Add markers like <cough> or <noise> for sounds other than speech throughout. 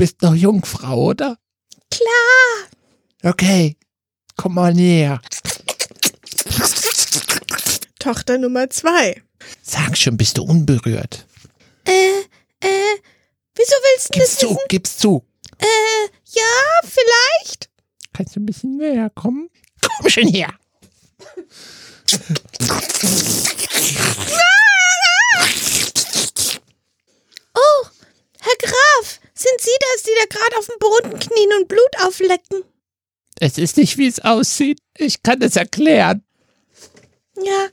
bist noch Jungfrau, oder? Klar. Okay, komm mal näher. Tochter Nummer zwei. Sag schon, bist du unberührt? Äh, äh, wieso willst du Gib's das zu, wissen? gib's zu. Äh, ja, vielleicht. Kannst du ein bisschen näher kommen? Komm schon her. Oh, Herr Graf, sind Sie das, die da gerade auf dem Boden knien und Blut auflecken? Es ist nicht, wie es aussieht. Ich kann es erklären. Ja,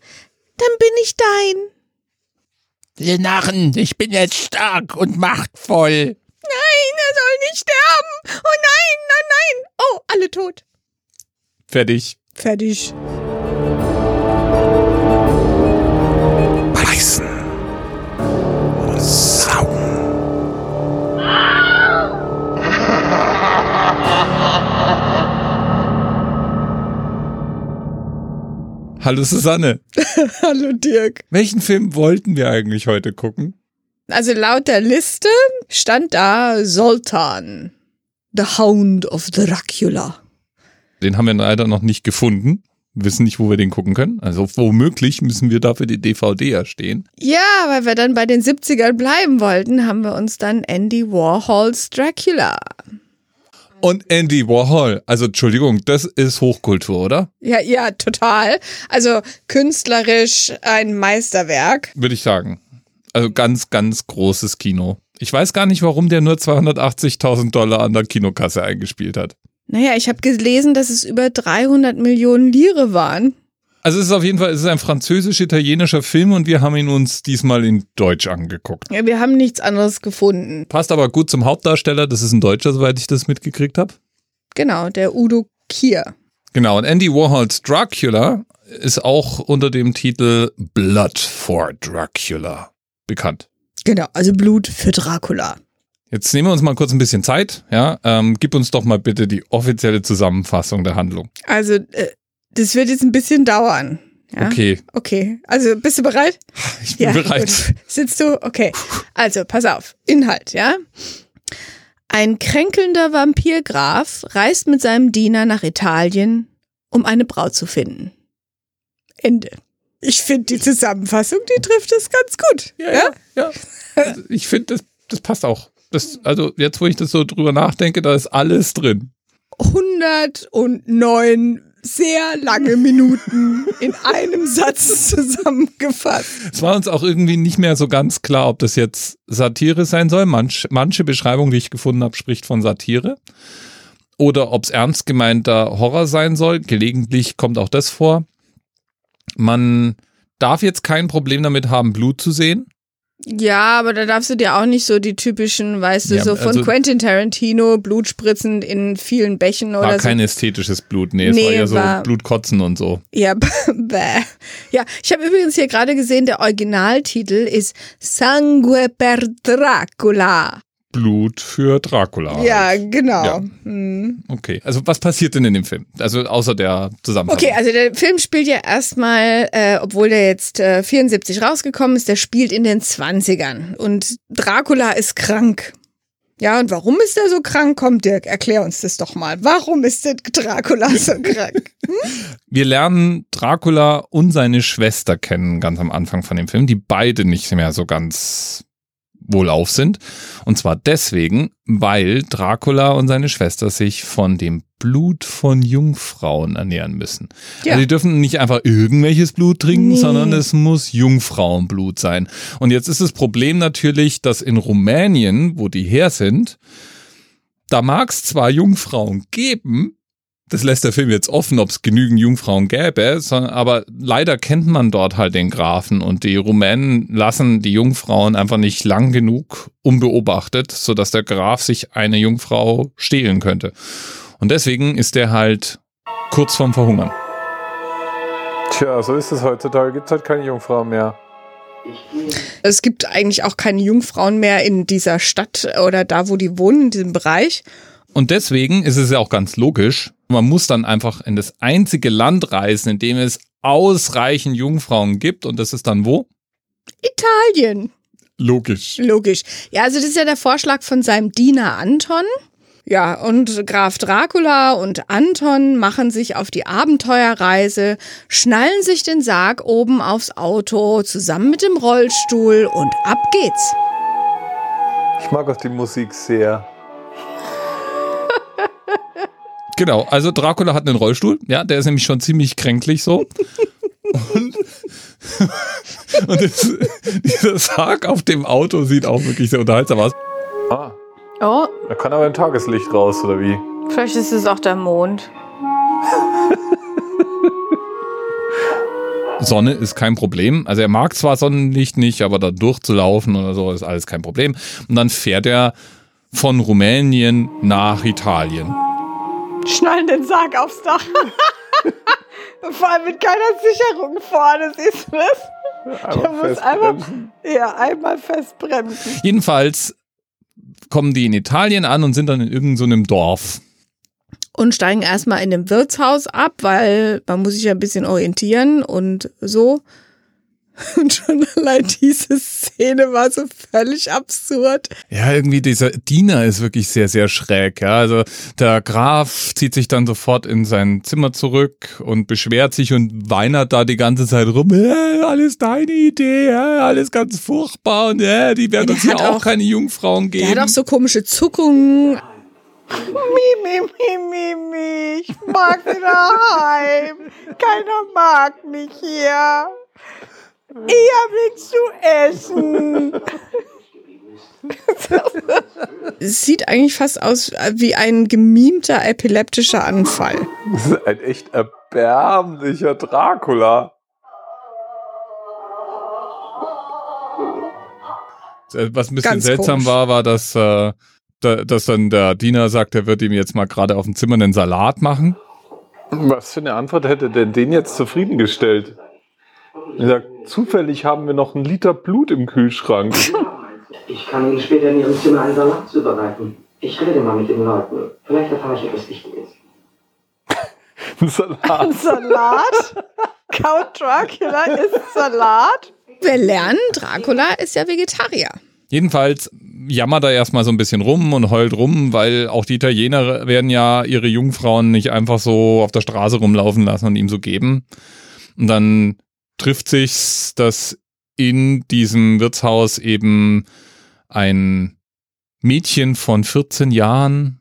dann bin ich dein. Ihr Narren, ich bin jetzt stark und machtvoll. Nein, er soll nicht sterben. Oh nein, nein, nein. Oh, alle tot. Fertig. Fertig. Hallo Susanne. <laughs> Hallo Dirk. Welchen Film wollten wir eigentlich heute gucken? Also laut der Liste stand da Sultan, the Hound of Dracula. Den haben wir leider noch nicht gefunden. Wir wissen nicht, wo wir den gucken können. Also womöglich müssen wir dafür die DVD erstehen. Ja, weil wir dann bei den 70ern bleiben wollten, haben wir uns dann Andy Warhols Dracula. Und Andy Warhol. Also Entschuldigung, das ist Hochkultur, oder? Ja, ja, total. Also künstlerisch ein Meisterwerk. Würde ich sagen. Also ganz, ganz großes Kino. Ich weiß gar nicht, warum der nur 280.000 Dollar an der Kinokasse eingespielt hat. Naja, ich habe gelesen, dass es über 300 Millionen Lire waren. Also es ist auf jeden Fall, es ist ein französisch-italienischer Film und wir haben ihn uns diesmal in Deutsch angeguckt. Ja, wir haben nichts anderes gefunden. Passt aber gut zum Hauptdarsteller, das ist ein Deutscher, soweit ich das mitgekriegt habe. Genau, der Udo Kier. Genau, und Andy Warhols Dracula ist auch unter dem Titel Blood for Dracula bekannt. Genau, also Blut für Dracula. Jetzt nehmen wir uns mal kurz ein bisschen Zeit, ja. Ähm, gib uns doch mal bitte die offizielle Zusammenfassung der Handlung. Also, äh, das wird jetzt ein bisschen dauern. Ja? Okay, Okay, also bist du bereit? ich bin bereit. Gut. Sitzt du? Okay. Also, pass auf. Inhalt, ja? Ein kränkelnder Vampirgraf reist mit seinem Diener nach Italien, um eine Braut zu finden. Ende. Ich finde die Zusammenfassung, die trifft es ganz gut. Ja, ja, ja. Also ich finde, das, das passt auch. Das, also jetzt, wo ich das so drüber nachdenke, da ist alles drin. 109 sehr lange Minuten in einem Satz zusammengefasst. Es war uns auch irgendwie nicht mehr so ganz klar, ob das jetzt Satire sein soll. Manch, manche Beschreibung, die ich gefunden habe, spricht von Satire. Oder ob es ernst gemeinter Horror sein soll. Gelegentlich kommt auch das vor. Man darf jetzt kein Problem damit haben, Blut zu sehen. Ja, aber da darfst du dir auch nicht so die typischen, weißt du, Ja, so von also- Quentin Tarantino, Blutspritzend in vielen Bächen War oder so. kein ästhetisches Blut. Nee, es Nee, war ja so war- Blutkotzen und so. Ja, <laughs> bäh. Ja, ich habe übrigens hier gerade gesehen, der Originaltitel ist Sangue per Dracula. Blut für Dracula. Ja, genau. Ja. Hm. Okay. Also was passiert denn in dem Film? Also außer der Zusammenfassung. Okay, also der Film spielt ja erstmal, äh, obwohl der jetzt äh, 74 rausgekommen ist, der spielt in den 20ern. Und Dracula ist krank. Ja, und warum ist er so krank? Komm, Dirk, erklär uns das doch mal. Warum ist der Dracula so <laughs> krank? Wir lernen Dracula und seine Schwester kennen ganz am Anfang von dem Film, die beide nicht mehr so ganz wohlauf sind. Und zwar deswegen, weil Dracula und seine Schwester sich von dem Blut von Jungfrauen ernähren müssen. Ja. Also die dürfen nicht einfach irgendwelches Blut trinken, Nee. sondern es muss Jungfrauenblut sein. Und jetzt ist das Problem natürlich, dass in Rumänien, wo die her sind, da mag es zwar Jungfrauen geben, das lässt der Film jetzt offen, ob es genügend Jungfrauen gäbe, sondern, aber leider kennt man dort halt den Grafen und die Rumänen lassen die Jungfrauen einfach nicht lang genug unbeobachtet, sodass der Graf sich eine Jungfrau stehlen könnte. Und deswegen ist er halt kurz vorm Verhungern. Tja, so ist es heutzutage. Gibt es halt keine Jungfrauen mehr. Es gibt eigentlich auch keine Jungfrauen mehr in dieser Stadt oder da, wo die wohnen, in diesem Bereich. Und deswegen ist es ja auch ganz logisch, man muss dann einfach in das einzige Land reisen, in dem es ausreichend Jungfrauen gibt. Und das ist dann wo? Italien. Logisch. Logisch. Ja, also das ist ja der Vorschlag von seinem Diener Anton. Ja, und Graf Dracula und Anton machen sich auf die Abenteuerreise, schnallen sich den Sarg oben aufs Auto zusammen mit dem Rollstuhl und ab geht's. Ich mag auch die Musik sehr. Genau, also Dracula hat einen Rollstuhl, ja, der ist nämlich schon ziemlich kränklich so. Und, <laughs> und das, dieser Sarg auf dem Auto sieht auch wirklich sehr unterhaltsam aus. Ah, Oh, da kann aber ein Tageslicht raus, oder wie? vielleicht ist es auch der Mond. Sonne ist kein Problem. Also er mag zwar Sonnenlicht nicht, aber da durchzulaufen oder so ist alles kein Problem. Und dann fährt er von Rumänien nach Italien. Schnallen den Sarg aufs Dach. <laughs> Vor allem mit keiner Sicherung vorne, siehst du das? Einfach muss festbremsen. Ja, einmal festbremsen. Jedenfalls kommen die in Italien an und sind dann in irgendeinem Dorf. und steigen erstmal in dem Wirtshaus ab, weil man muss sich ja ein bisschen orientieren und so. <laughs> Und schon allein diese Szene war so völlig absurd. Ja, irgendwie dieser Diener ist wirklich sehr, sehr schräg. Ja, also der Graf zieht sich dann sofort in sein Zimmer zurück und beschwert sich und weinert da die ganze Zeit rum. Äh, alles deine Idee, ja, alles ganz furchtbar und äh, die werden Der uns ja auch, auch- keine Jungfrauen geben. Der hat auch so komische Zuckungen. Mi, mi, mi, mi, mi. Ich mag wieder heim. Keiner mag mich hier. Ich hab nichts zu essen. Es <laughs> sieht eigentlich fast aus wie ein gemimter epileptischer Anfall. Das ist ein echt erbärmlicher Dracula. Äh, Was ein bisschen Ganz seltsam komisch. war, war, dass, äh, da, dass dann der Diener sagt, er wird ihm jetzt mal gerade auf dem Zimmer einen Salat machen. Was für eine Antwort hätte denn den jetzt zufriedengestellt? Er sagt, zufällig haben wir noch einen Liter Blut im Kühlschrank. <laughs> Ich kann Ihnen später in Ihrem Zimmer einen Salat zubereiten. Ich rede mal mit den Leuten. Vielleicht erfahre ich etwas Wichtiges. <laughs> Ein Salat. Salat? Count Dracula ist Salat? Wir lernen, Dracula ist ja Vegetarier. Jedenfalls jammert er erstmal so ein bisschen rum und heult rum, weil auch die Italiener werden ja ihre Jungfrauen nicht einfach so auf der Straße rumlaufen lassen und ihm so geben. Und dann trifft sich's, dass in diesem Wirtshaus eben ein Mädchen von 14 Jahren,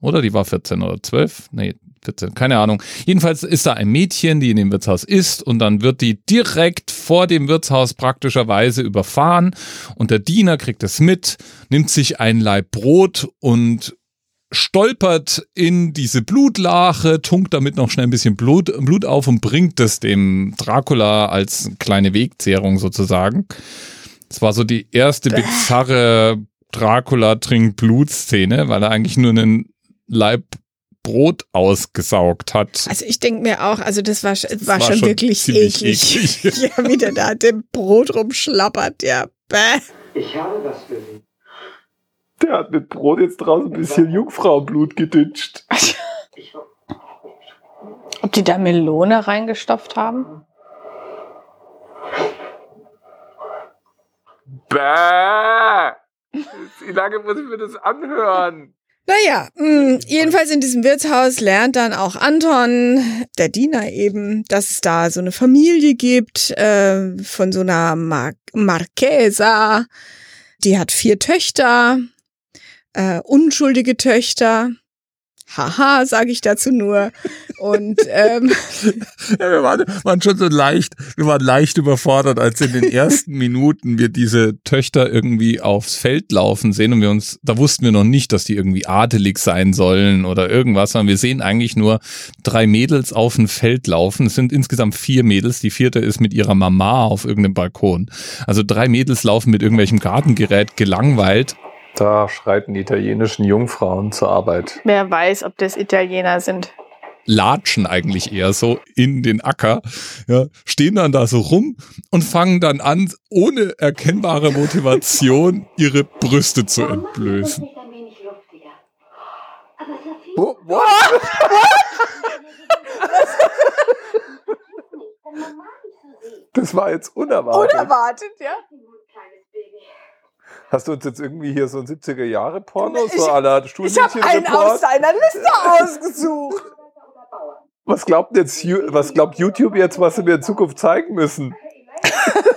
oder die war 14 oder 12? Nee, 14, keine Ahnung. Jedenfalls ist da ein Mädchen, die in dem Wirtshaus ist und dann wird die direkt vor dem Wirtshaus praktischerweise überfahren und der Diener kriegt es mit, nimmt sich ein Laib Brot und stolpert in diese Blutlache, tunkt damit noch schnell ein bisschen Blut, Blut auf und bringt es dem Dracula als kleine Wegzehrung sozusagen. Das war so die erste bizarre Dracula trinkt Blutszene, weil er eigentlich nur einen Laib Brot ausgesaugt hat. Also ich denke mir auch, also das war, sch- war, war schon, schon wirklich eklig. eklig. <laughs> ja, wie der da dem Brot rumschlappert, ja. Bäh. Ich habe das für Sie. Der hat mit Brot jetzt draußen ein bisschen Jungfrauenblut geditscht. Ich <laughs> ho- Ob die da Melone reingestopft haben? Bäh! Wie lange muss ich mir das anhören? Naja, mh, jedenfalls in diesem Wirtshaus lernt dann auch Anton, der Diener eben, dass es da so eine Familie gibt äh, von so einer Mar Marchesa. Die hat vier Töchter, äh, unschuldige Töchter. Haha, sage ich dazu nur. Und ähm, <laughs> Ja, wir waren, waren schon so leicht, wir waren leicht überfordert, als in den ersten <laughs> Minuten wir diese Töchter irgendwie aufs Feld laufen sehen und wir uns, da wussten wir noch nicht, dass die irgendwie adelig sein sollen oder irgendwas, sondern wir sehen eigentlich nur drei Mädels auf dem Feld laufen. Es sind insgesamt vier Mädels, die vierte ist mit ihrer Mama auf irgendeinem Balkon. Also drei Mädels laufen mit irgendwelchem Gartengerät gelangweilt. Da schreiten die italienischen Jungfrauen zur Arbeit. wer weiß, ob das Italiener sind. latschen eigentlich eher so in den Acker, ja, stehen dann da so rum und fangen dann an, ohne erkennbare Motivation ihre Brüste zu entblößen. What? <laughs> Das war jetzt unerwartet. Unerwartet, ja. Hast du uns jetzt irgendwie hier so ein 70er-Jahre-Porno, Ich- so à la Ich habe einen aus seiner Liste <laughs> ausgesucht. Was glaubt jetzt, was glaubt YouTube jetzt, was sie mir in Zukunft zeigen müssen? <laughs>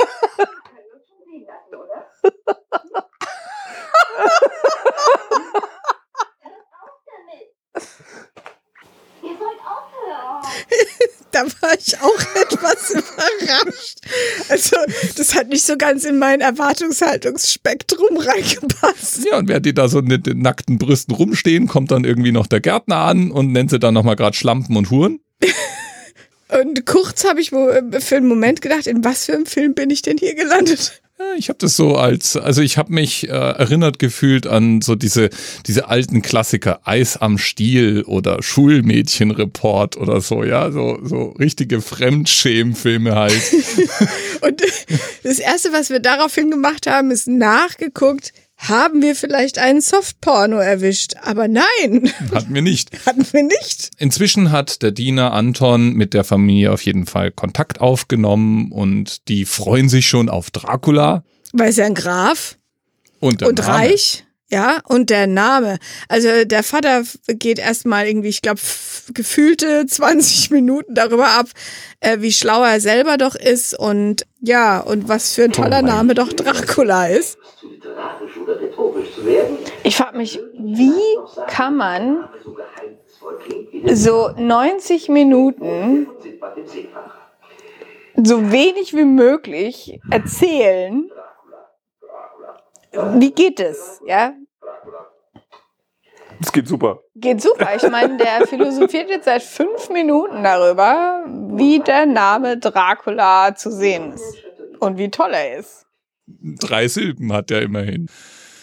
Da war ich auch <laughs> etwas überrascht. Also, das hat nicht so ganz in mein Erwartungshaltungsspektrum reingepasst. Ja, und während die da so mit den nackten Brüsten rumstehen, kommt dann irgendwie noch der Gärtner an und nennt sie dann nochmal gerade Schlampen und Huren. <laughs> Und kurz habe ich äh, für einen Moment gedacht, in was für einem Film bin ich denn hier gelandet? Ich habe das so als, also ich habe mich äh, erinnert gefühlt an so diese, diese alten Klassiker, Eis am Stiel oder Schulmädchenreport oder so, ja, so, so richtige Fremdschämfilme halt. <laughs> Und das Erste, was wir daraufhin gemacht haben, ist nachgeguckt, haben wir vielleicht einen Softporno erwischt? Aber nein, Hatten wir nicht. <laughs> hatten wir nicht. Inzwischen hat der Diener Anton mit der Familie auf jeden Fall Kontakt aufgenommen und die freuen sich schon auf Dracula Weil es ja ein Graf und, und reich. Ja, und der Name. Also der Vater geht erstmal irgendwie, ich glaube, gefühlte <laughs> 20 Minuten darüber ab, äh, wie schlau er selber doch ist und ja, und was für ein toller Name doch Dracula ist. Ich frage mich, wie kann man so geheimnisvoll klingt wie der so 90 Minuten so wenig wie möglich erzählen? Wie geht es? Ja, Es geht super. Geht super. Ich meine, der <laughs> philosophiert jetzt seit fünf Minuten darüber, wie der Name Dracula zu sehen ist. Und wie toll er ist. Drei Silben hat er immerhin.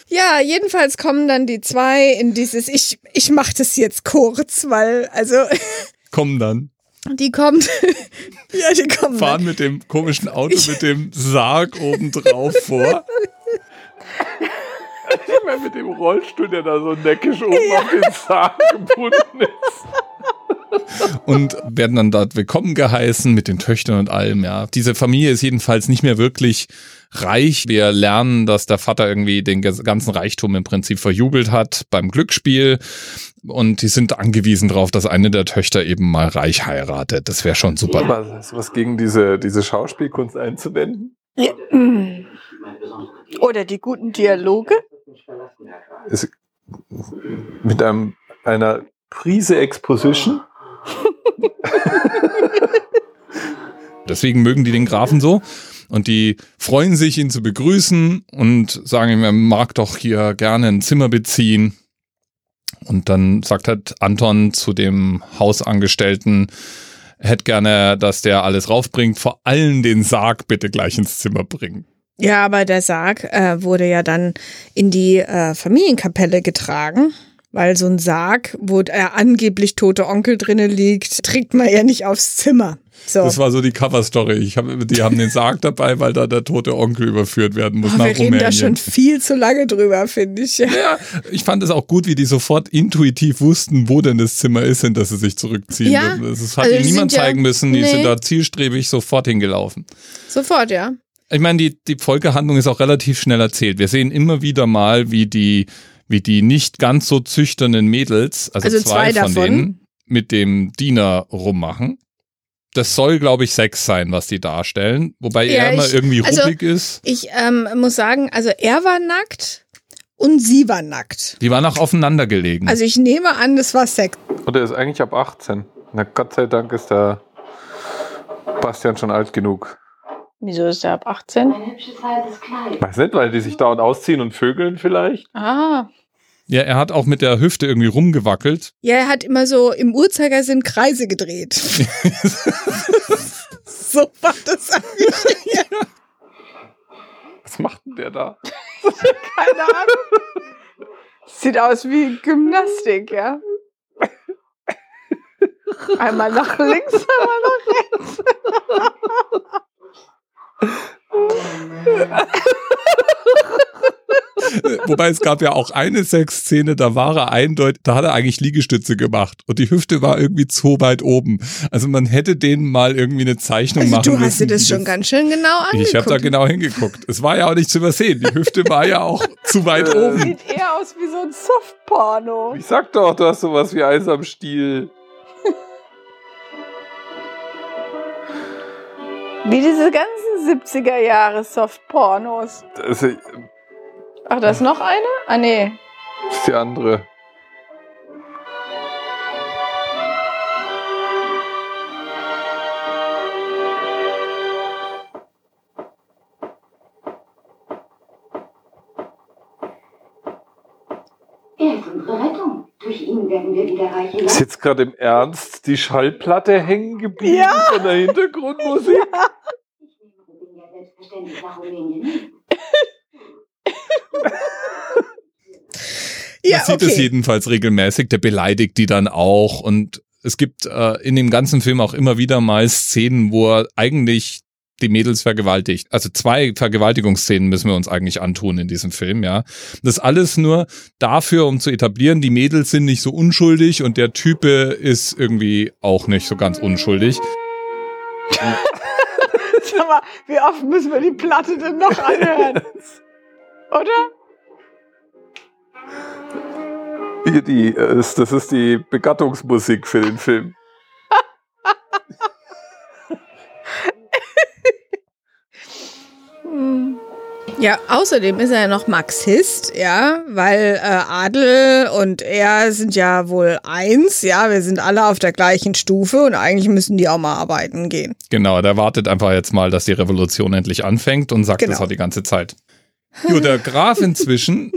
Ja, jedenfalls kommen dann die zwei in dieses, ich, ich mach das jetzt kurz, weil, also, <laughs> Kommen dann, die kommen, <laughs> ja, die kommen. fahren mit dem komischen Auto mit dem Sarg oben drauf vor. Ich meine, mit dem Rollstuhl, der da so neckisch oben auf den Zahn gebunden ist. <laughs> und werden dann dort willkommen geheißen mit den Töchtern und allem, ja. Diese Familie ist jedenfalls nicht mehr wirklich reich. Wir lernen, dass der Vater irgendwie den ganzen Reichtum im Prinzip verjubelt hat beim Glücksspiel und die sind angewiesen darauf, dass eine der Töchter eben mal reich heiratet. Das wäre schon super. Was, hast du was gegen diese, diese Schauspielkunst einzuwenden? Ja, mm. Oder die guten Dialoge. Es, mit einem, einer Prise Exposition? <laughs> Deswegen mögen die den Grafen so. Und die freuen sich, ihn zu begrüßen und sagen ihm, er mag doch hier gerne ein Zimmer beziehen. Und dann sagt halt Anton zu dem Hausangestellten, hätte gerne, dass der alles raufbringt, vor allem den Sarg bitte gleich ins Zimmer bringen. Ja, aber der Sarg äh, wurde ja dann in die äh, Familienkapelle getragen. Weil so ein Sarg, wo der angeblich tote Onkel drinne liegt, trägt man ja nicht aufs Zimmer. So. Das war so die Cover-Story. Ich hab, die haben den Sarg dabei, weil da der tote Onkel überführt werden muss Aber nach wir reden Rumänien. da schon viel zu lange drüber, finde ich. Ja. Ja, ich fand es auch gut, wie die sofort intuitiv wussten, wo denn das Zimmer ist, in das sie sich zurückziehen. Ja, das, das hat also ihnen niemand sind ja- zeigen müssen. Die nee. sind da zielstrebig sofort hingelaufen. Sofort, ja. Ich meine, die, die Folgehandlung ist auch relativ schnell erzählt. Wir sehen immer wieder mal, wie die, wie die nicht ganz so züchternen Mädels, also, Also zwei, zwei von davon. denen, mit dem Diener rummachen. Das soll, glaube ich, Sex sein, was die darstellen. Wobei Ja, er immer ich- irgendwie also- ruppig ist. Ich ähm, muss sagen, also er war nackt und sie war nackt. Die waren auch aufeinander gelegen. Also ich nehme an, das war Sex. Oder ist eigentlich ab 18? Na Gott sei Dank ist der Bastian schon alt genug. Wieso ist er ab 18? Ein hübsches altes Kleid. Weiß nicht, weil die sich dauernd ausziehen und vögeln vielleicht. Ah. Ja, er hat auch mit der Hüfte irgendwie rumgewackelt. Ja, er hat immer so im Uhrzeigersinn Kreise gedreht. <laughs> so war das eigentlich. Was macht denn der da? Keine Ahnung. Sieht aus wie Gymnastik, ja. Einmal nach links, einmal nach rechts. Wobei es gab ja auch eine Sexszene, da war er eindeutig, da hat er eigentlich Liegestütze gemacht und die Hüfte war irgendwie zu weit oben. Also man hätte denen mal irgendwie eine Zeichnung Also machen du müssen. hast dir das schon ganz schön genau angeguckt. Ich habe da genau hingeguckt. Es war ja auch nicht zu übersehen. Die Hüfte war ja auch zu weit Äh, oben. Sieht eher aus wie so ein Softporno. Ich sag doch, du hast sowas wie Eis am Stiel. Wie diese ganzen 70er Jahre Softpornos. Das ist Ach, da ist noch eine? Ah, nee. die andere. Ihn werden wir wieder reiche Ist Leute. jetzt gerade im Ernst die Schallplatte hängen geblieben Ja. von der Hintergrundmusik? Ich nehme Rubin ja selbstverständlich nach Rumänien. Ja, Man sieht es okay. jedenfalls regelmäßig, der beleidigt die dann auch und es gibt äh, in dem ganzen Film auch immer wieder mal Szenen, wo er eigentlich die Mädels vergewaltigt. Also zwei Vergewaltigungsszenen müssen wir uns eigentlich antun in diesem Film, ja. Das alles nur dafür, um zu etablieren, die Mädels sind nicht so unschuldig und der Type ist irgendwie auch nicht so ganz unschuldig. <laughs> Sag mal, wie oft müssen wir die Platte denn noch anhören? Oder? Hier die, äh, das ist die Begattungsmusik für den Film. Ja, außerdem ist er ja noch Marxist, ja, weil äh, Adel und er sind ja wohl eins, ja, wir sind alle auf der gleichen Stufe und eigentlich müssen die auch mal arbeiten gehen. Genau, der wartet einfach jetzt mal, dass die Revolution endlich anfängt und sagt Genau. das auch die ganze Zeit. Jo, der Graf inzwischen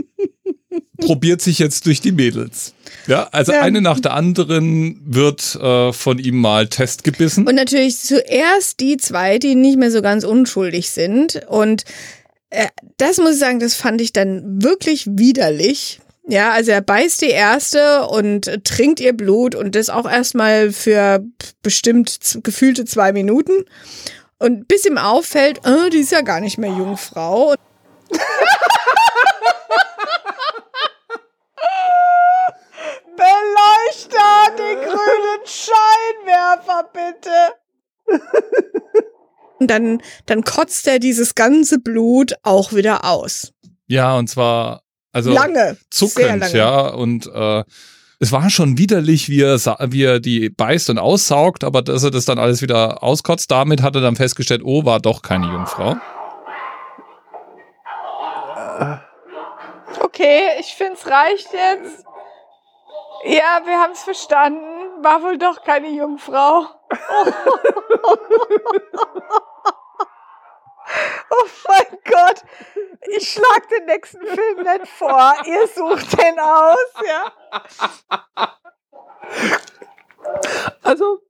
<laughs> probiert sich jetzt durch die Mädels. Ja, also Ja. eine nach der anderen wird äh, von ihm mal testgebissen. Und natürlich zuerst die zwei, die nicht mehr so ganz unschuldig sind. Und das muss ich sagen, das fand ich dann wirklich widerlich. Ja, also er beißt die erste und äh, trinkt ihr Blut und das auch erstmal für bestimmt gefühlte zwei Minuten. Und bis ihm auffällt, äh, die ist ja gar nicht mehr Jungfrau. <laughs> Beleuchter, die grünen Scheinwerfer, bitte. <laughs> Und dann, dann kotzt er dieses ganze Blut auch wieder aus. Ja, und zwar also lange. sehr zuckend, lange. ja, und äh, es war schon widerlich, wie er, wie er die beißt und aussaugt, aber dass er das dann alles wieder auskotzt, damit hat er dann festgestellt, oh, war doch keine Jungfrau. Okay, ich finde es reicht jetzt. Ja, wir haben es verstanden. War wohl doch keine Jungfrau. <laughs> Oh mein Gott. Ich schlag den nächsten Film nicht vor. Ihr sucht den aus, ja? Also,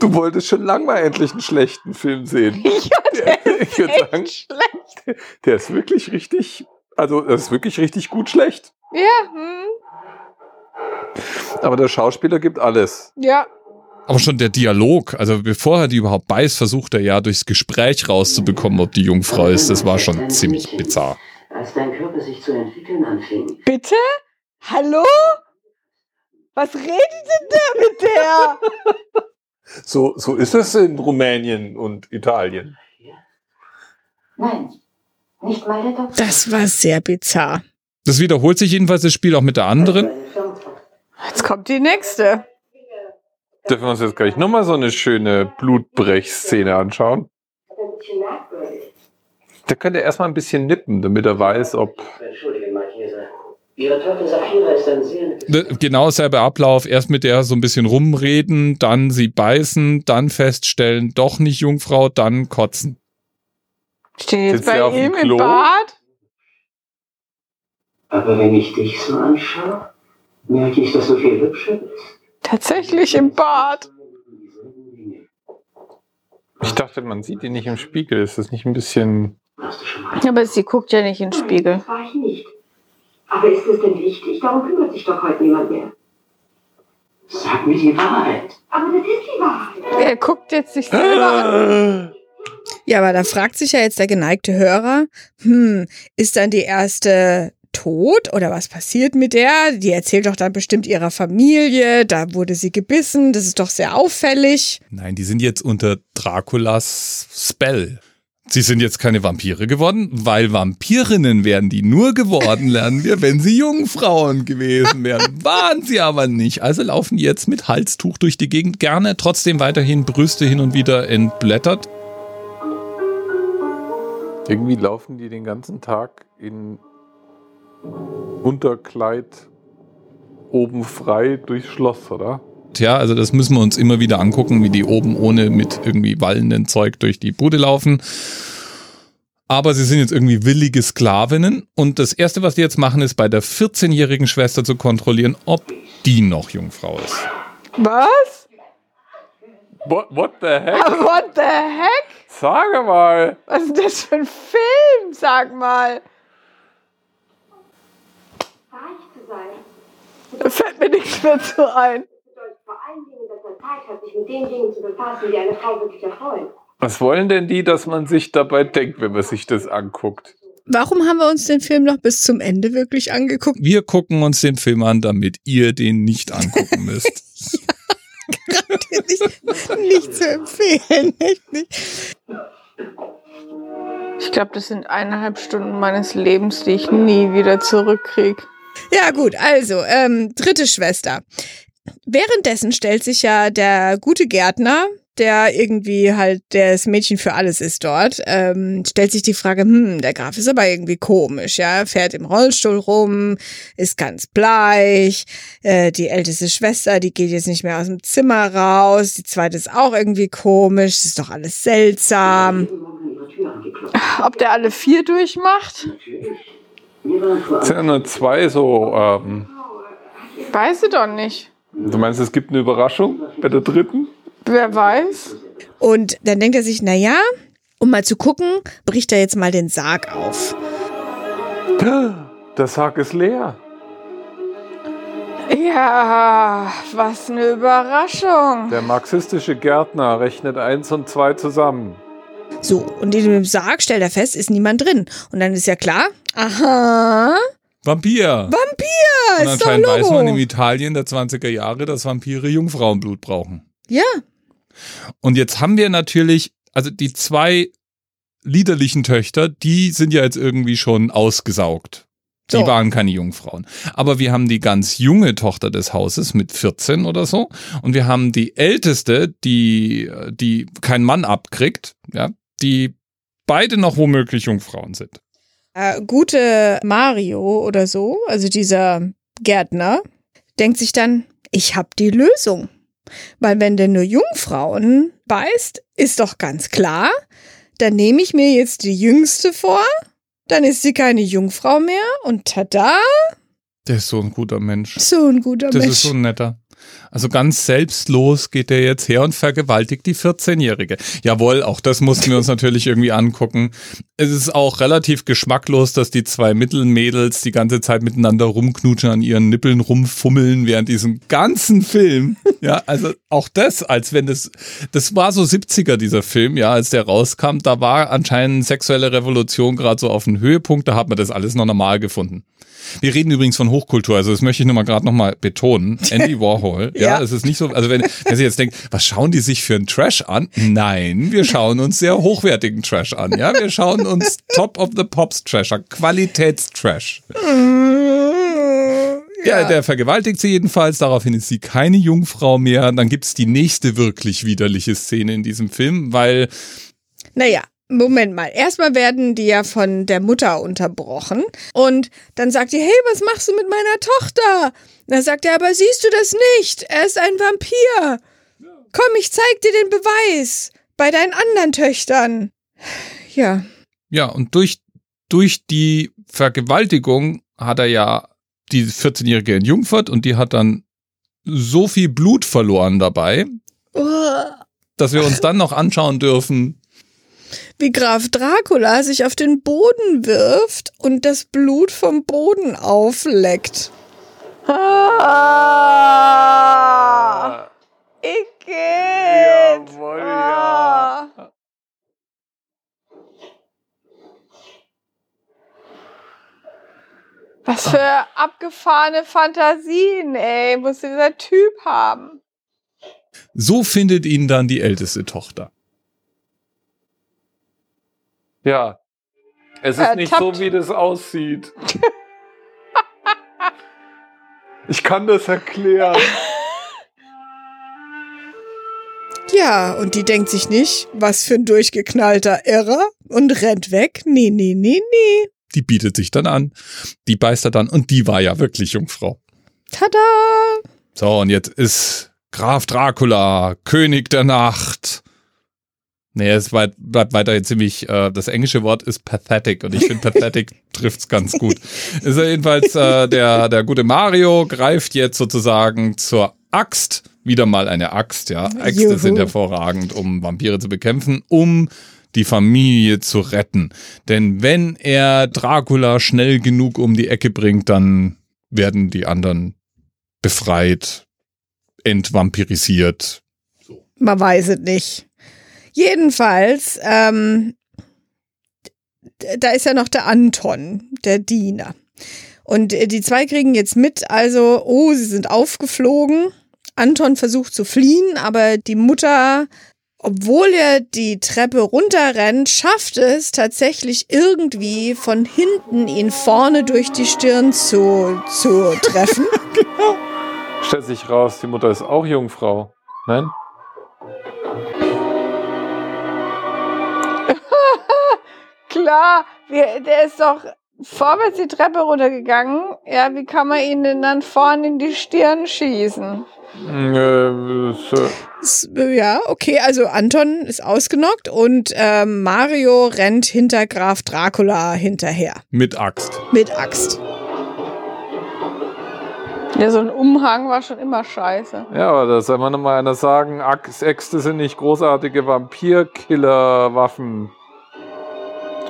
du wolltest schon lange mal endlich einen schlechten Film sehen. <laughs> <laughs> Ja, der Ich ist würd echt sagen- schlecht. Der ist wirklich richtig, also das ist wirklich richtig gut schlecht. Ja, hm, Aber der Schauspieler gibt alles. ja. Aber schon der Dialog, also bevor er die überhaupt beißt, versucht er ja durchs Gespräch rauszubekommen, ob die Jungfrau ist. Das war schon ziemlich bizarr. Als dein Körper sich zu entwickeln anfing, Bitte? Hallo? Was redet denn der mit der? So, so ist es in Rumänien und Italien. Nein, nicht mal der Doktor. Das war sehr bizarr. Das wiederholt sich jedenfalls das Spiel auch mit der anderen. Jetzt kommt die nächste. Dürfen wir uns jetzt gleich nochmal so eine schöne Blutbrechszene anschauen? Der könnte erstmal ein bisschen nippen, damit er weiß, ob. Ne, Genau selber Ablauf. Erst mit der so ein bisschen rumreden, dann sie beißen, dann feststellen, doch nicht Jungfrau, dann kotzen. Steht Sitzt sie auf dem Klo? Bad? Aber wenn ich dich so anschaue, merke ich, dass du viel hübscher bist. Tatsächlich im Bad. Ich dachte, man sieht ihn nicht im Spiegel. Ist das nicht ein bisschen. Aber sie guckt ja nicht in den Spiegel. Das war ich nicht. Aber ist es denn wichtig? Darum kümmert sich doch heute niemand mehr. Sag mir die Wahrheit. Aber das ist die Wahrheit. Er guckt jetzt sich selber an. Ja, aber da fragt sich ja jetzt der geneigte Hörer, hm, ist dann die erste tot oder was passiert mit der? Die erzählt doch dann bestimmt ihrer Familie, da wurde sie gebissen, das ist doch sehr auffällig. Nein, die sind jetzt unter Draculas Spell. Sie sind jetzt keine Vampire geworden, weil Vampirinnen wären die nur geworden, lernen wir, wenn sie Jungfrauen gewesen wären. <laughs> Waren sie aber nicht. Also laufen die jetzt mit Halstuch durch die Gegend, gerne trotzdem weiterhin Brüste hin und wieder entblättert. Irgendwie laufen die den ganzen Tag in Unterkleid oben frei durchs Schloss, oder? Ja, also das müssen wir uns immer wieder angucken, wie die oben ohne mit irgendwie wallenden Zeug durch die Bude laufen. Aber sie sind jetzt irgendwie willige Sklavinnen und das erste, was die jetzt machen, ist bei der 14-jährigen Schwester zu kontrollieren, ob die noch Jungfrau ist. Was? What, what the heck? <laughs> What the heck? Sage mal! Was ist das für ein Film? Sag mal. Reich zu sein Da fällt mir nichts mehr zu ein. vor allen Dingen, dass man Zeit hat, sich mit den Dingen zu befassen, die eine Frau wirklich erfreuen. Was wollen denn die, dass man sich dabei denkt, wenn man sich das anguckt? Warum haben wir uns den Film noch bis zum Ende wirklich angeguckt? Wir gucken uns den Film an, damit ihr den nicht angucken <laughs> müsst. nicht, nicht zu empfehlen, echt nicht. Ich glaube, das sind eineinhalb Stunden meines Lebens, die ich nie wieder zurückkriege. Ja, gut, also, ähm, dritte Schwester. Währenddessen stellt sich ja der gute Gärtner, der irgendwie halt das Mädchen für alles ist dort, ähm, stellt sich die Frage, hm, der Graf ist aber irgendwie komisch, ja, fährt im Rollstuhl rum, ist ganz bleich, äh, die älteste Schwester, die geht jetzt nicht mehr aus dem Zimmer raus, die zweite ist auch irgendwie komisch, das ist doch alles seltsam. Ob der alle vier durchmacht? Natürlich. Es sind ja nur zwei so. Ähm, Weiß ich doch nicht. du meinst, es gibt eine Überraschung bei der dritten? Wer weiß? Und dann denkt er sich, na ja, um mal zu gucken, bricht er jetzt mal den Sarg auf. Der Sarg ist leer. Ja, was eine Überraschung. Der marxistische Gärtner rechnet eins und zwei zusammen. So, und in dem Sarg stellt er fest, ist niemand drin. Und dann ist ja klar, aha, Vampir! Vampir, Und ist doch anscheinend weiß man im Logo. Italien der 20er Jahre, dass Vampire Jungfrauenblut brauchen. Ja, Und jetzt haben wir natürlich, also die zwei liederlichen Töchter, die sind ja jetzt irgendwie schon ausgesaugt. Die So. waren keine Jungfrauen. Aber wir haben die ganz junge Tochter des Hauses mit 14 oder so. Und wir haben die älteste, die, die kein Mann abkriegt, ja, die beide noch womöglich Jungfrauen sind. Äh, gute Mario oder so, also dieser Gärtner, denkt sich dann, ich hab die Lösung. Weil wenn der nur Jungfrauen beißt, ist doch ganz klar, dann nehme ich mir jetzt die Jüngste vor, dann ist sie keine Jungfrau mehr und tada, Der ist so ein guter Mensch. so ein guter Das Mensch. ist so ein netter. Also ganz selbstlos geht er jetzt her und vergewaltigt die 14-Jährige. Jawohl, auch das mussten wir uns natürlich irgendwie angucken. Es ist auch relativ geschmacklos, dass die zwei Mittelmädels die ganze Zeit miteinander rumknutschen, an ihren Nippeln rumfummeln während diesem ganzen Film. Ja, also auch das, als wenn das, das war so 70er dieser Film, ja, als der rauskam, da war anscheinend sexuelle Revolution gerade so auf dem Höhepunkt, da hat man das alles noch normal gefunden. Wir reden übrigens von Hochkultur, also das möchte ich nochmal gerade nochmal betonen. Andy <laughs> Warhol, ja, es ist nicht so, also wenn, wenn Sie jetzt denken, was schauen die sich für einen Trash an? Nein, wir schauen uns sehr hochwertigen Trash an, ja, wir schauen uns Top of the Pops Trash an, Qualitätstrash. Ja, der vergewaltigt sie jedenfalls, daraufhin ist sie keine Jungfrau mehr. Dann gibt's die nächste wirklich widerliche Szene in diesem Film, weil Naja, Moment mal. Erstmal werden die ja von der Mutter unterbrochen. Und dann sagt die, hey, was machst du mit meiner Tochter? Dann sagt er, aber siehst du das nicht? Er ist ein Vampir. Komm, ich zeig dir den Beweis. Bei deinen anderen Töchtern. Ja. Ja, und durch, durch die Vergewaltigung hat er ja die 14-Jährige entjungfert und die hat dann so viel Blut verloren dabei, dass wir uns dann noch anschauen dürfen. Wie Graf Dracula sich auf den Boden wirft und das Blut vom Boden aufleckt. Ah, ich geht. Jawohl, ah. ja. Was für abgefahrene Fantasien, ey, muss dieser Typ haben. So findet ihn dann die älteste Tochter. Ja. Es ist Ertappt. nicht so, wie das aussieht. <laughs> Ich kann das erklären. Ja, und die denkt sich nicht, was für ein durchgeknallter Irrer und rennt weg. Nee, nee, nee, nee. Die bietet sich dann an. Die beißt er dann und die war ja wirklich Jungfrau. Tada! So, und jetzt ist Graf Dracula, König der Nacht. Nee, es weit- bleibt weiterhin ziemlich, äh, das englische Wort ist pathetic und ich finde pathetic <laughs> trifft's ganz gut. Ist ja jedenfalls äh, der, der gute Mario greift jetzt sozusagen zur Axt, wieder mal eine Axt, ja. Äxte Juhu. sind hervorragend, um Vampire zu bekämpfen, um die Familie zu retten. Denn wenn er Dracula schnell genug um die Ecke bringt, dann werden die anderen befreit, entvampirisiert. Man weiß es nicht. Jedenfalls, ähm, da ist ja noch der Anton, der Diener. Und äh, die zwei kriegen jetzt mit, also, oh, sie sind aufgeflogen. Anton versucht zu fliehen, aber die Mutter, obwohl er die Treppe runterrennt, schafft es tatsächlich irgendwie von hinten ihn vorne durch die Stirn zu, zu treffen. <laughs> Stellt sich raus, die Mutter ist auch Jungfrau. Nein? Klar, wir, der ist doch vorwärts die Treppe runtergegangen. Ja, wie kann man ihn denn dann vorne in die Stirn schießen? Äh, so. S- Ja, okay, also Anton ist ausgenockt und ähm, Mario rennt hinter Graf Dracula hinterher Mit Axt. mit Axt. Ja, so ein Umhang war schon immer scheiße. Ja, aber da soll man mal einer sagen, Axt, Äxte sind nicht großartige Vampirkiller-Waffen.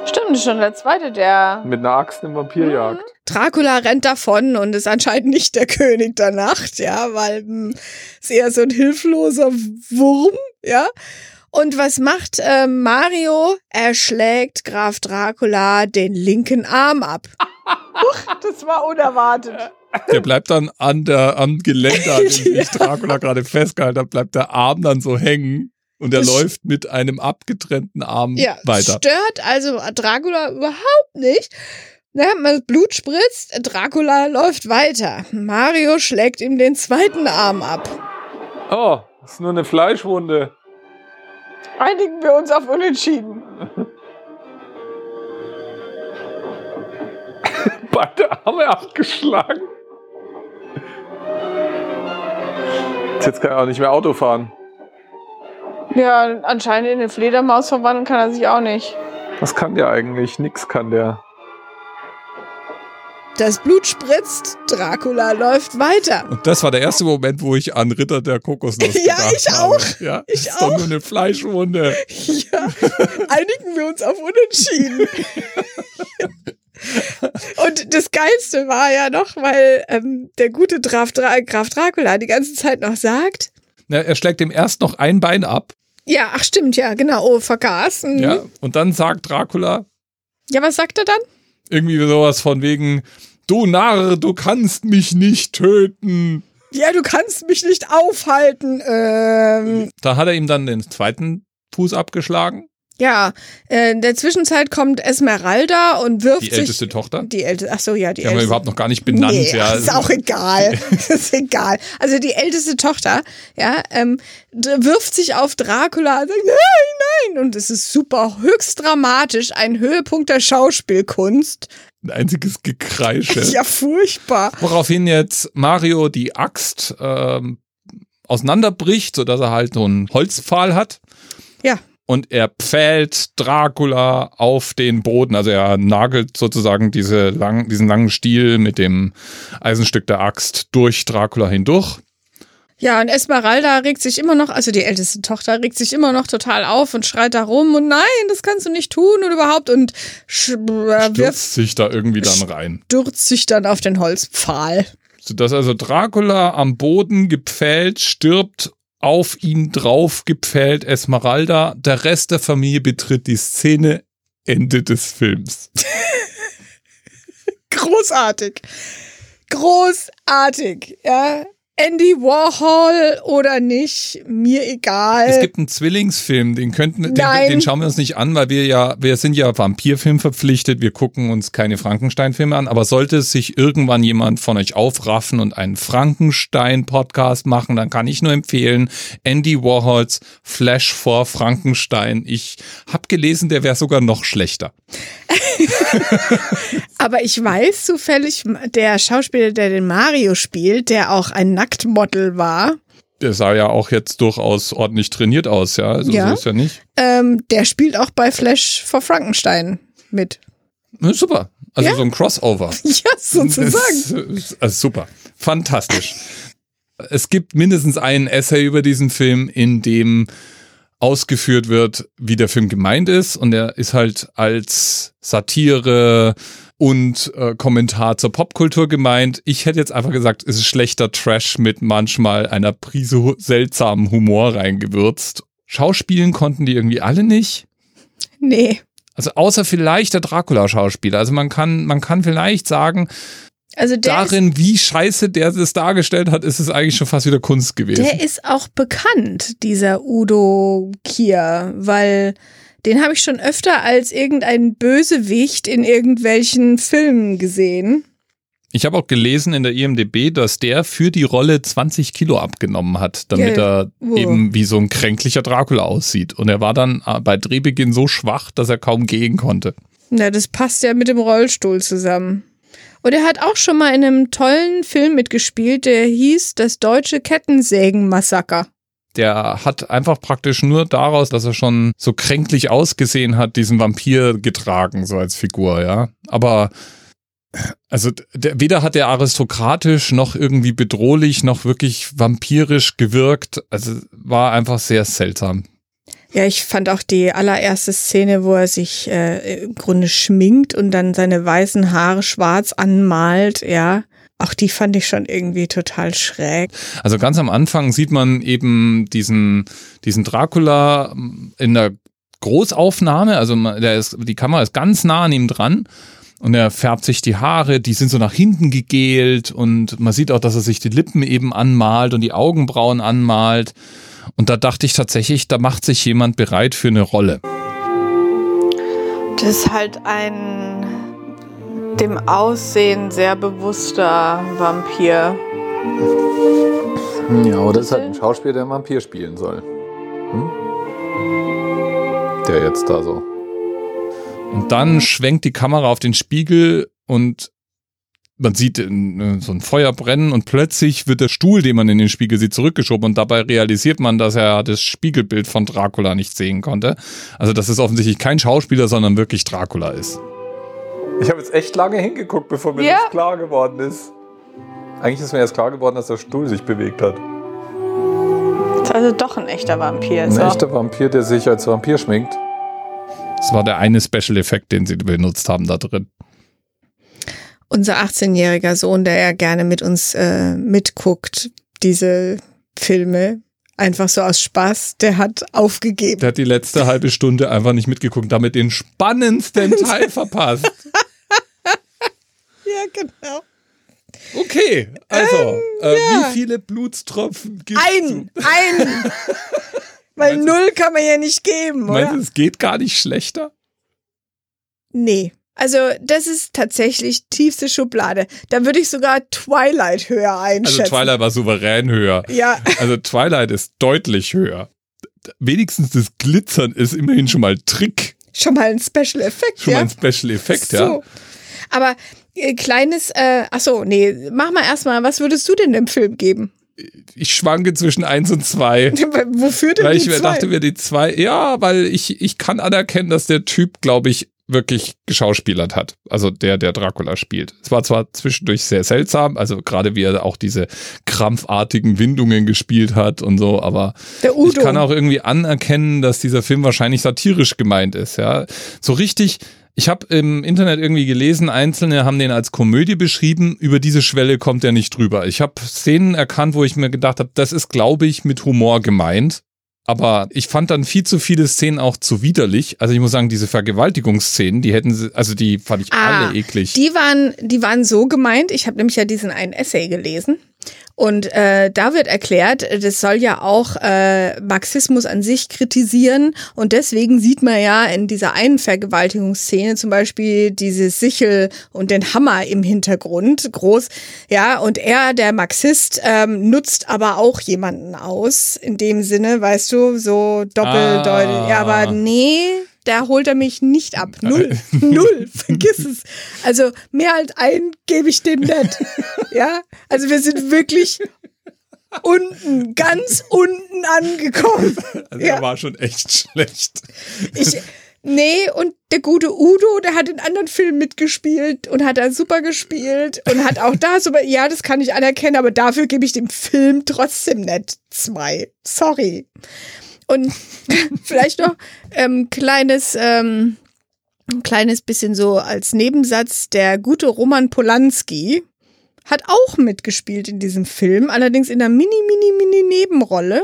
Stimmt, das ist schon der zweite, der. Mit einer Axt eine Vampirjagd. Dracula rennt davon und ist anscheinend nicht der <laughs> König der Nacht, ja, weil hm, ist eher so ein hilfloser Wurm, ja. Und was macht äh, Mario? Er schlägt Graf Dracula den linken Arm ab. <laughs> Das war unerwartet. Der bleibt dann an der, am Geländer, an dem <laughs> sich Dracula gerade festgehalten hat, bleibt der Arm dann so hängen und er Das- läuft mit einem abgetrennten Arm Ja, weiter. stört also Dracula überhaupt nicht. Ne, das Blut spritzt, Dracula läuft weiter. Mario schlägt ihm den zweiten Arm ab. Oh, ist nur eine Fleischwunde. Einigen wir uns auf Unentschieden. <laughs> Beide Arme abgeschlagen. Jetzt kann er auch nicht mehr Auto fahren. Ja, anscheinend in eine Fledermaus verwandeln kann er sich auch nicht. Was kann der eigentlich? Nix kann der. Das Blut spritzt, Dracula läuft weiter. Und das war der erste Moment, wo ich an Ritter der Kokosnuss <laughs> Ja, gedacht ich habe. auch. Ja, Ich ist doch auch. nur eine Fleischwunde. Ja, einigen wir uns auf Unentschieden. Und das Geilste war ja noch, weil ähm, der gute Graf, Dra Graf Dracula die ganze Zeit noch sagt, Ja, er schlägt dem erst noch ein Bein ab. Ja, ach stimmt, ja, genau, oh, vergaß. Mhm. Ja, und dann sagt Dracula ja, was sagt er dann? irgendwie sowas von wegen, du Narr, du kannst mich nicht töten. Ja, du kannst mich nicht aufhalten. Ähm, Da hat er ihm dann den zweiten Fuß abgeschlagen, ja, äh, in der Zwischenzeit kommt Esmeralda und wirft die sich. älteste Tochter. Die älteste, ach so, ja, die Die haben wir überhaupt noch gar nicht benannt. Nee, ja. ist auch egal. <laughs> <laughs> ist egal. Also die älteste Tochter, ja, ähm, wirft sich auf Dracula und sagt, nein, nein. Und es ist super, höchst dramatisch, ein Höhepunkt der Schauspielkunst. Ein einziges Gekreische. <laughs> Ja, furchtbar. Woraufhin jetzt Mario die Axt ähm, auseinanderbricht, sodass er halt so einen Holzpfahl hat. Ja. Und er pfählt Dracula auf den Boden. Also er nagelt sozusagen diese lang, diesen langen Stiel mit dem Eisenstück der Axt durch Dracula hindurch. Ja, und Esmeralda regt sich immer noch, also die älteste Tochter regt sich immer noch total auf und schreit da rum und nein, das kannst du nicht tun und überhaupt und äh, wirft, Stürzt sich da irgendwie dann rein. stürzt sich dann auf den Holzpfahl. Sodass also Dracula am Boden gepfählt stirbt, auf ihn drauf gepfählt Esmeralda. Der Rest der Familie betritt die Szene. Ende des Films. <laughs> Großartig. Großartig, ja. Andy Warhol oder nicht, mir egal. Es gibt einen Zwillingsfilm, den könnten, den, den schauen wir uns nicht an, weil wir ja, wir sind ja Vampirfilm verpflichtet, wir gucken uns keine Frankenstein-Filme an, aber sollte sich irgendwann jemand von euch aufraffen und einen Frankenstein-Podcast machen, dann kann ich nur empfehlen, Andy Warhols Flash vor Frankenstein. Ich habe gelesen, der wäre sogar noch schlechter. <laughs> Aber ich weiß zufällig, der Schauspieler, der den Mario spielt, der auch ein Nacktmodel war, Der sah ja auch jetzt durchaus ordentlich trainiert aus, ja. Also Ja. so ist ja nicht. ähm, der spielt auch bei Flash for Frankenstein mit. Na, super. Also Ja. so ein Crossover. <laughs> Ja, sozusagen. Ist- Also super. Fantastisch. Es gibt mindestens einen Essay über diesen Film, in dem ausgeführt wird, wie der Film gemeint ist. Und er ist halt als Satire und äh, Kommentar zur Popkultur gemeint. Ich hätte jetzt einfach gesagt, es ist schlechter Trash mit manchmal einer Prise hu- seltsamen Humor reingewürzt. Schauspielen konnten die irgendwie alle nicht. Nee. Also außer vielleicht der Dracula-Schauspieler. Also man kann, man kann vielleicht sagen, Also darin, wie scheiße der das dargestellt hat, ist es eigentlich schon fast wieder Kunst gewesen. der ist auch bekannt, dieser Udo Kier, weil den habe ich schon öfter als irgendein Bösewicht in irgendwelchen Filmen gesehen. Ich habe auch gelesen in der IMDB, dass der für die Rolle 20 Kilo abgenommen hat, damit Ja. er Wow. eben wie so ein kränklicher Dracula aussieht. Und er war dann äh, bei Drehbeginn so schwach, dass er kaum gehen konnte. Na, das passt ja mit dem Rollstuhl zusammen. Und er hat auch schon mal in einem tollen Film mitgespielt, der hieß Das deutsche Kettensägen-Massaker. Der hat einfach praktisch nur daraus, dass er schon so kränklich ausgesehen hat, diesen Vampir getragen, so als Figur, ja. Aber also der, weder hat er aristokratisch noch irgendwie bedrohlich noch wirklich vampirisch gewirkt. Also war einfach sehr seltsam. Ja, ich fand auch die allererste Szene, wo er sich äh, im Grunde schminkt und dann seine weißen Haare schwarz anmalt, ja. Auch die fand ich schon irgendwie total schräg. Also ganz am Anfang sieht man eben diesen, diesen Dracula in der Großaufnahme. Also der ist, die Kamera ist ganz nah an ihm dran. Und er färbt sich die Haare, die sind so nach hinten gegelt und man sieht auch, dass er sich die Lippen eben anmalt und die Augenbrauen anmalt. Und da dachte ich tatsächlich, da macht sich jemand bereit für eine Rolle. Das ist halt ein dem Aussehen sehr bewusster Vampir. Ja, aber das ist halt ein Schauspieler, der einen Vampir spielen soll. Hm? Der jetzt da so. Und dann schwenkt die Kamera auf den Spiegel und man sieht äh, so ein Feuer brennen und plötzlich wird der Stuhl, den man in den Spiegel sieht, zurückgeschoben und dabei realisiert man, dass er das Spiegelbild von Dracula nicht sehen konnte. Also dass es offensichtlich kein Schauspieler, sondern wirklich Dracula ist. Ich habe jetzt echt lange hingeguckt, bevor mir Ja. das klar geworden ist. Eigentlich ist mir erst klar geworden, dass der Stuhl sich bewegt hat. Das ist also doch ein echter Vampir. Ein So. echter Vampir, der sich als Vampir schminkt. Das war der eine Special Effekt, den sie benutzt haben da drin. Unser 18-jähriger Sohn, der ja gerne mit uns äh, mitguckt, diese Filme, einfach so aus Spaß, der hat aufgegeben. Der hat die letzte halbe Stunde einfach nicht mitgeguckt, damit den spannendsten <laughs> Teil verpasst. Ja, genau. Okay, also, äh, ja. wie viele Blutstropfen gibt Ein, ein. <laughs> Weil Meinst null kann man ja nicht geben, Meinst oder? du, es geht gar nicht schlechter? Nee. Also, das ist tatsächlich tiefste Schublade. Da würde ich sogar Twilight höher einschätzen. Also Twilight war souverän höher. Ja, Also Twilight ist deutlich höher. Wenigstens das Glitzern ist immerhin schon mal Trick, schon mal ein Special Effekt, schon ja. mal ein Special Effekt, so. ja. Aber kleines, äh, ach so, nee, mach mal erstmal, was würdest du denn dem Film geben? Ich schwanke zwischen eins und zwei. <laughs> Wofür denn Weil die ich zwei? dachte mir die zwei, ja, weil ich, ich kann anerkennen, dass der Typ, glaube ich, wirklich geschauspielert hat. Also der, der Dracula spielt. Es war zwar zwischendurch sehr seltsam, also gerade wie er auch diese krampfartigen Windungen gespielt hat und so, aber Der ich kann auch irgendwie anerkennen, dass dieser Film wahrscheinlich satirisch gemeint ist, ja. So richtig, ich habe im Internet irgendwie gelesen, Einzelne haben den als Komödie beschrieben, über diese Schwelle kommt er nicht drüber. Ich habe Szenen erkannt, wo ich mir gedacht habe, das ist, glaube ich, mit Humor gemeint. Aber ich fand dann viel zu viele Szenen auch zu widerlich. Also ich muss sagen, diese Vergewaltigungsszenen, die hätten sie, also die fand ich Ah, alle eklig. Die waren, die waren so gemeint. Ich habe nämlich ja diesen einen Essay gelesen. Und äh, da wird erklärt, das soll ja auch äh, Marxismus an sich kritisieren. Und deswegen sieht man ja in dieser einen Vergewaltigungsszene zum Beispiel diese Sichel und den Hammer im Hintergrund groß. Ja, und er, der Marxist, ähm, nutzt aber auch jemanden aus. In dem Sinne, weißt du, so doppeldeutig. Ah. Ja, aber nee, da holt er mich nicht ab. Null. <laughs> Null. Vergiss es. Also mehr als einen gebe ich dem nicht. <laughs> Ja, also wir sind wirklich unten, ganz unten angekommen. Also ja. er war schon echt schlecht. Ich, nee, und der gute Udo, der hat in anderen Filmen mitgespielt und hat da super gespielt und hat auch da super, ja, das kann ich anerkennen, aber dafür gebe ich dem Film trotzdem nicht zwei. Sorry. Und <laughs> vielleicht noch ähm, kleines, ähm, ein kleines bisschen so als Nebensatz, der gute Roman Polanski hat auch mitgespielt in diesem Film, allerdings in einer mini, mini, mini Nebenrolle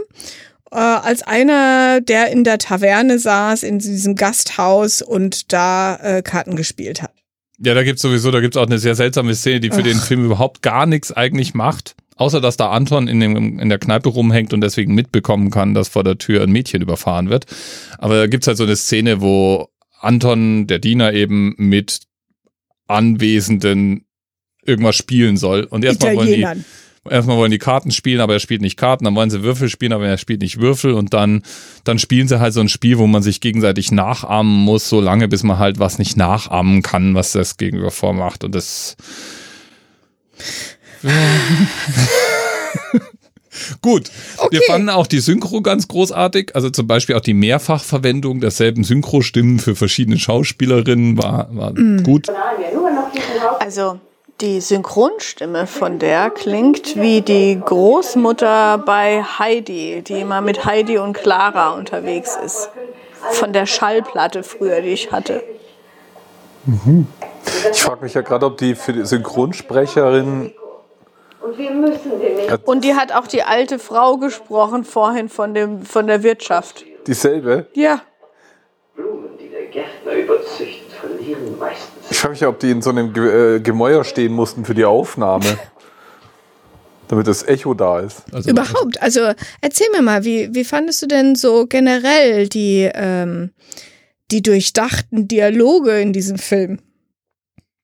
äh, als einer, der in der Taverne saß, in diesem Gasthaus und da äh, Karten gespielt hat. Ja, da gibt's sowieso, da gibt's auch eine sehr seltsame Szene, die für den Film überhaupt gar nichts eigentlich macht. Außer, dass da Anton in, dem, in der Kneipe rumhängt und deswegen mitbekommen kann, dass vor der Tür ein Mädchen überfahren wird. Aber da gibt's halt so eine Szene, wo Anton, der Diener, eben mit Anwesenden irgendwas spielen soll. Und erstmal wollen die, erstmal wollen die Karten spielen, aber er spielt nicht Karten, dann wollen sie Würfel spielen, aber er spielt nicht Würfel und dann, dann spielen sie halt so ein Spiel, wo man sich gegenseitig nachahmen muss, so lange, bis man halt was nicht nachahmen kann, was das Gegenüber vormacht und das <laughs> Gut, wir fanden auch die Synchro ganz großartig. Also zum Beispiel auch die Mehrfachverwendung derselben Synchrostimmen für verschiedene Schauspielerinnen war, war gut. Also die Synchronstimme von der klingt wie die Großmutter bei Heidi, die immer mit Heidi und Clara unterwegs ist. Von der Schallplatte früher, die ich hatte. Ich frage mich ja gerade, ob die für die Synchronsprecherin. Und wir müssen den nicht. Und die hat auch die alte Frau gesprochen vorhin von, dem, von der Wirtschaft. Dieselbe? Ja. Blumen, die der Gärtner überzüchtet, verlieren meistens. Ich frage mich, ob die in so einem Ge äh, Gemäuer stehen mussten für die Aufnahme. <laughs> damit das Echo da ist. Also, Überhaupt. Also erzähl mir mal, wie, wie fandest du denn so generell die, ähm, die durchdachten Dialoge in diesem Film?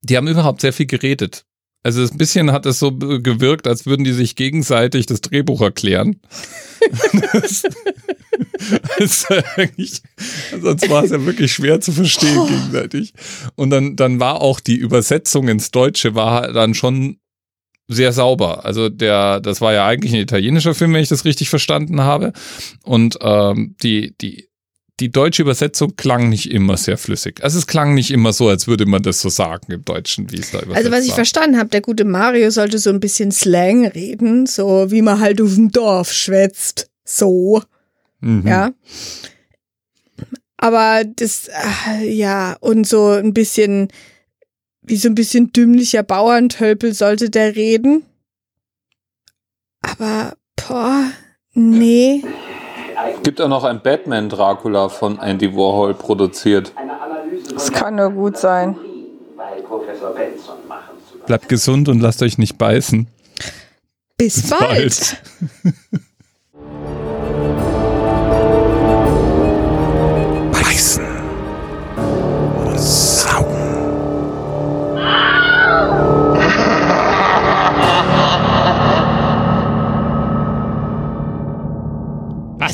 Die haben überhaupt sehr viel geredet. Also ein bisschen hat es so gewirkt, als würden die sich gegenseitig das Drehbuch erklären. <laughs> das, das sonst war es ja wirklich schwer zu verstehen gegenseitig. Und dann, dann war auch die Übersetzung ins Deutsche war dann schon sehr sauber. Also der, das war ja eigentlich ein italienischer Film, wenn ich das richtig verstanden habe. Und ähm, die, die, die deutsche Übersetzung klang nicht immer sehr flüssig. Also es klang nicht immer so, als würde man das so sagen im Deutschen, wie es da übersetzt Also was ich war. verstanden habe, der gute Mario sollte so ein bisschen Slang reden, so wie man halt auf dem Dorf schwätzt. So, Mhm. ja. Aber das, äh, ja, und so ein bisschen, wie so ein bisschen dümmlicher Bauerntölpel sollte der reden. Aber, boah, nee. Gibt auch noch ein Batman Dracula von Andy Warhol produziert. Das kann nur gut sein. Bleibt gesund und lasst euch nicht beißen. Bis, Bis bald. bald. <laughs>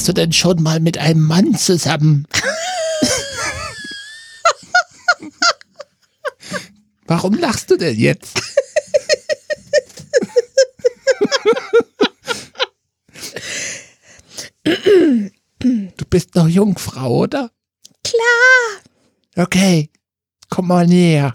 Warst du denn schon mal mit einem Mann zusammen? Warum lachst du denn jetzt? Du bist noch Jungfrau, oder? Klar. Okay, komm mal näher.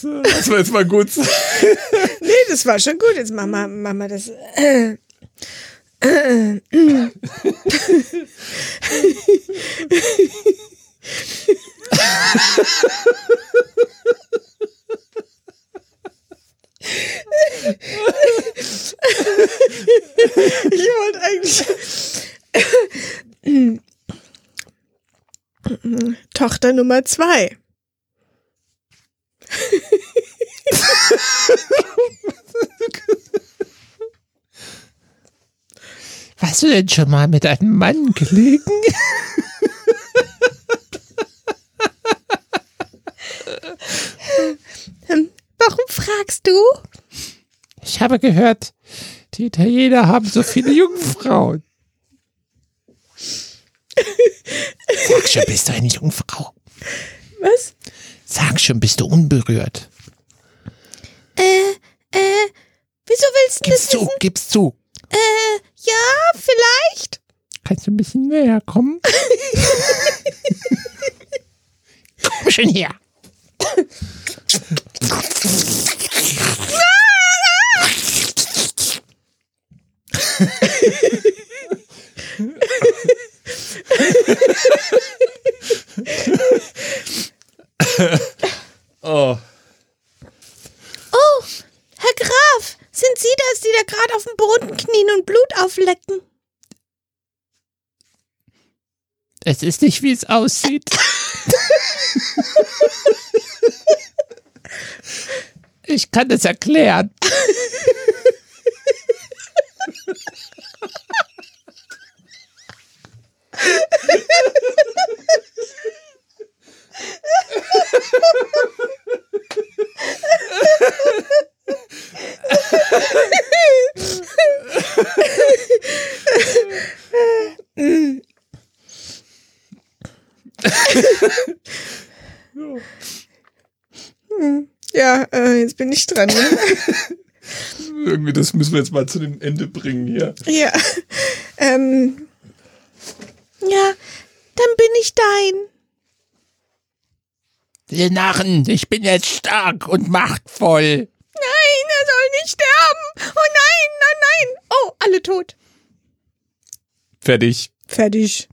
das, äh, war jetzt mal gut. <laughs> Nee, das war schon gut. Jetzt machen wir, machen wir das. Äh, Ich wollte eigentlich. Tochter Nummer zwei. Warst du denn schon mal mit einem Mann gelegen? Warum fragst du? Ich habe gehört, die Italiener haben so viele Jungfrauen. Sag schon, bist du eine Jungfrau? Was? Sag schon, bist du unberührt? Äh, äh, wieso willst du Gib's das zu, wissen? gib's zu. Äh, ja, vielleicht. Kannst du ein bisschen näher kommen? Komm schon her. <laughs> Oh. Oh, Herr Graf, sind Sie das, die da gerade auf dem Boden knien und Blut auflecken? Es ist nicht, wie es aussieht. <laughs> Ich kann es erklären. Ich dran. Ne? <laughs> Irgendwie, das müssen wir jetzt mal zu dem Ende bringen hier. ja. Ähm. Ja, dann bin ich dein. Ihr Narren, ich bin jetzt stark und machtvoll. Nein, er soll nicht sterben. Oh nein, nein, nein. Oh, alle tot. Fertig. Fertig.